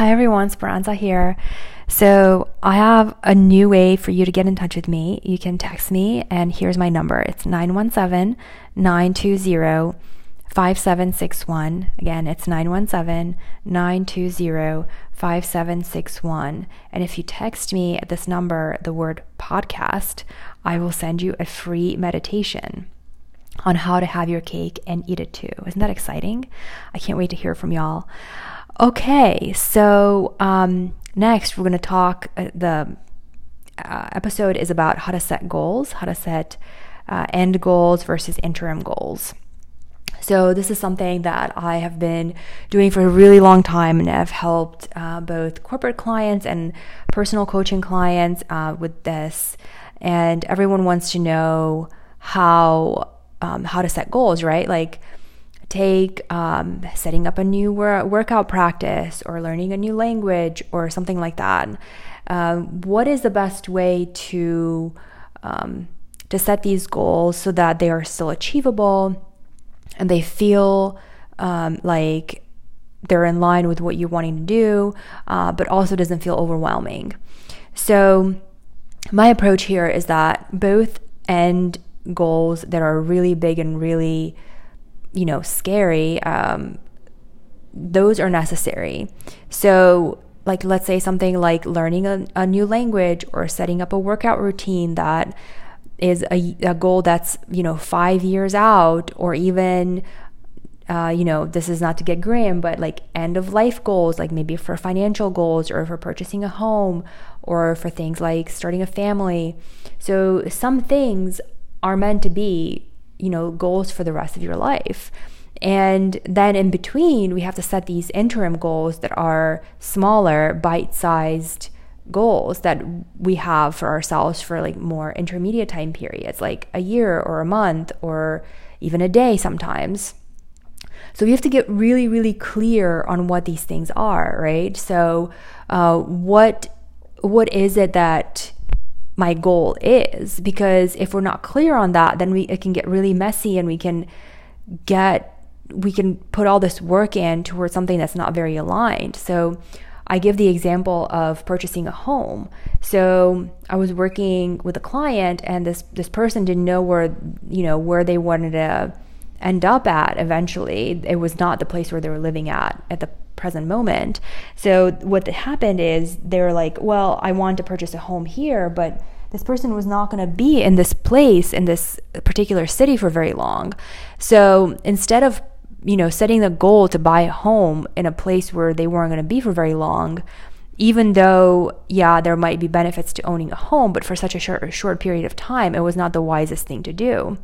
Hi everyone, Speranza here. So, I have a new way for you to get in touch with me. You can text me, and here's my number it's 917 920 5761. Again, it's 917 920 5761. And if you text me at this number the word podcast, I will send you a free meditation on how to have your cake and eat it too. Isn't that exciting? I can't wait to hear from y'all. Okay, so um, next we're going to talk. Uh, the uh, episode is about how to set goals, how to set uh, end goals versus interim goals. So, this is something that I have been doing for a really long time and have helped uh, both corporate clients and personal coaching clients uh, with this. And everyone wants to know how um, how to set goals, right? Like, take um, setting up a new wor- workout practice or learning a new language or something like that. Um, what is the best way to um, to set these goals so that they are still achievable and they feel um, like they're in line with what you're wanting to do, uh, but also doesn't feel overwhelming. So, my approach here is that both end goals that are really big and really you know, scary, um, those are necessary. So, like, let's say something like learning a, a new language or setting up a workout routine that is a, a goal that's, you know, five years out, or even, uh, you know, this is not to get grim, but like end of life goals, like maybe for financial goals or for purchasing a home or for things like starting a family. So, some things are meant to be you know, goals for the rest of your life. And then in between, we have to set these interim goals that are smaller, bite sized goals that we have for ourselves for like more intermediate time periods, like a year or a month or even a day sometimes. So we have to get really, really clear on what these things are, right? So, uh, what what is it that my goal is because if we're not clear on that then we it can get really messy and we can get we can put all this work in towards something that's not very aligned so I give the example of purchasing a home. So I was working with a client and this this person didn't know where you know where they wanted to end up at eventually. It was not the place where they were living at at the present moment. So what happened is they were like, well, I want to purchase a home here, but this person was not going to be in this place in this particular city for very long. So instead of you know setting the goal to buy a home in a place where they weren't going to be for very long, even though yeah there might be benefits to owning a home, but for such a short, short period of time, it was not the wisest thing to do.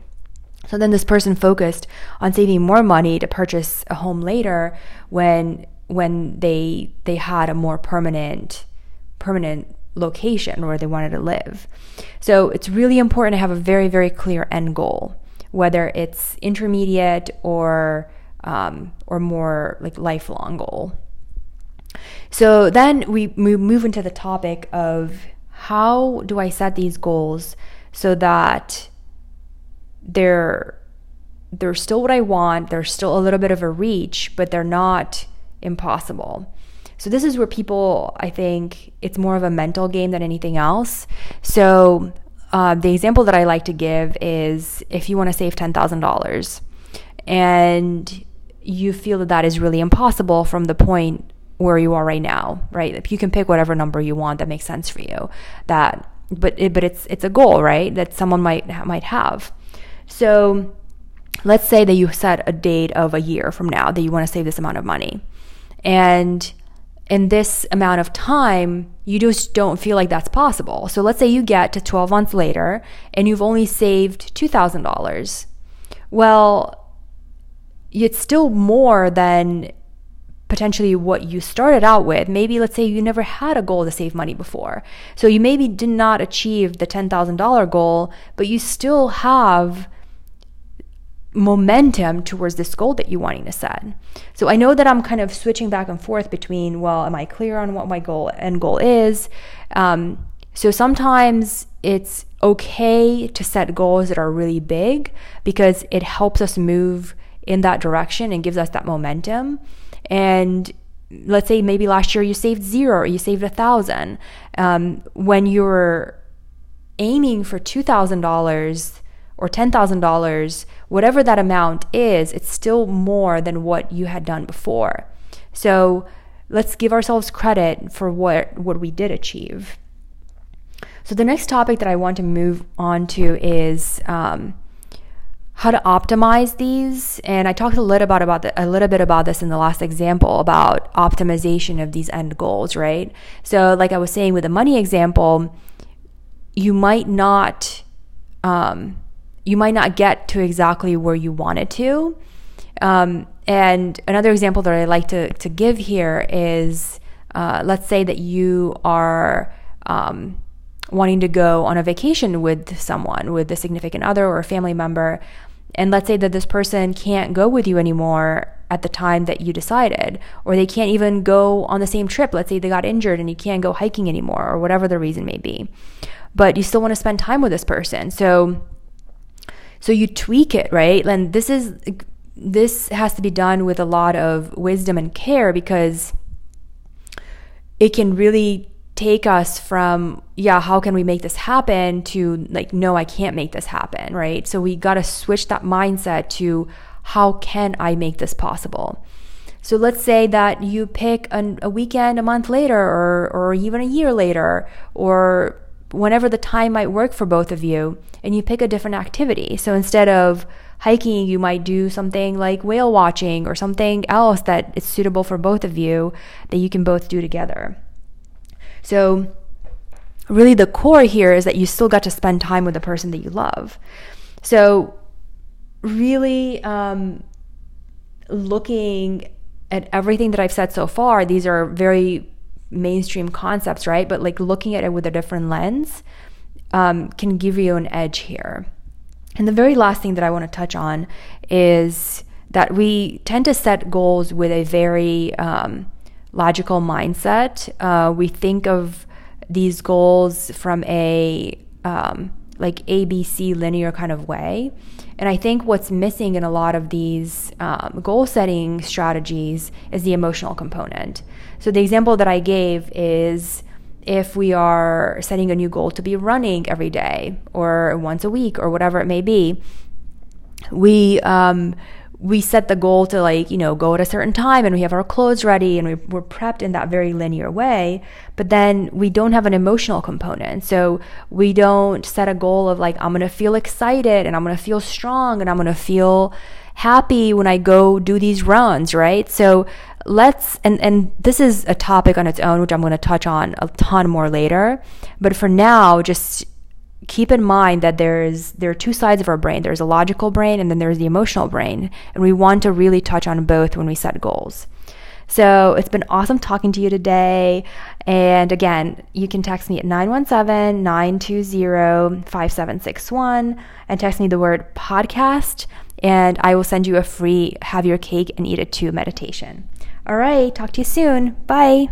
So then this person focused on saving more money to purchase a home later when when they they had a more permanent permanent location where they wanted to live. So it's really important to have a very very clear end goal, whether it's intermediate or um, or more like lifelong goal. So then we move into the topic of how do I set these goals so that they're they're still what I want, they're still a little bit of a reach, but they're not impossible. So this is where people, I think, it's more of a mental game than anything else. So uh, the example that I like to give is if you want to save ten thousand dollars, and you feel that that is really impossible from the point where you are right now, right? If you can pick whatever number you want that makes sense for you, that but it, but it's it's a goal, right? That someone might might have. So let's say that you set a date of a year from now that you want to save this amount of money. And in this amount of time, you just don't feel like that's possible. So let's say you get to 12 months later and you've only saved $2,000. Well, it's still more than potentially what you started out with. Maybe let's say you never had a goal to save money before. So you maybe did not achieve the $10,000 goal, but you still have momentum towards this goal that you're wanting to set. So I know that I'm kind of switching back and forth between, well, am I clear on what my goal end goal is? Um, so sometimes it's okay to set goals that are really big because it helps us move in that direction and gives us that momentum. And let's say maybe last year you saved zero or you saved a thousand. Um, when you're aiming for $2,000 or $10,000, whatever that amount is, it's still more than what you had done before. So let's give ourselves credit for what, what we did achieve. So the next topic that I want to move on to is um, how to optimize these. And I talked a little about about the, a little bit about this in the last example about optimization of these end goals, right? So, like I was saying with the money example, you might not um, you might not get to exactly where you wanted to. Um, and another example that I like to to give here is, uh, let's say that you are um, wanting to go on a vacation with someone, with a significant other or a family member. And let's say that this person can't go with you anymore at the time that you decided, or they can't even go on the same trip. Let's say they got injured and you can't go hiking anymore, or whatever the reason may be. But you still want to spend time with this person. So, so you tweak it, right? And this is this has to be done with a lot of wisdom and care because it can really take us from yeah how can we make this happen to like no i can't make this happen right so we got to switch that mindset to how can i make this possible so let's say that you pick an, a weekend a month later or, or even a year later or whenever the time might work for both of you and you pick a different activity so instead of hiking you might do something like whale watching or something else that is suitable for both of you that you can both do together so, really, the core here is that you still got to spend time with the person that you love. So, really, um, looking at everything that I've said so far, these are very mainstream concepts, right? But like looking at it with a different lens um, can give you an edge here. And the very last thing that I want to touch on is that we tend to set goals with a very um, logical mindset. Uh, we think of these goals from a um, like ABC linear kind of way. And I think what's missing in a lot of these um, goal setting strategies is the emotional component. So, the example that I gave is if we are setting a new goal to be running every day or once a week or whatever it may be, we um, we set the goal to like you know go at a certain time and we have our clothes ready and we, we're prepped in that very linear way. But then we don't have an emotional component. So we don't set a goal of like i'm gonna feel excited and i'm gonna feel strong and i'm gonna feel happy when i go do these runs right? So let's and and this is a topic on its own which i'm going to touch on a ton more later. But for now just keep in mind that there's there are two sides of our brain. There's a logical brain and then there's the emotional brain, and we want to really touch on both when we set goals. So it's been awesome talking to you today. And again, you can text me at 917 920 5761 and text me the word podcast, and I will send you a free Have Your Cake and Eat It Too meditation. All right, talk to you soon. Bye.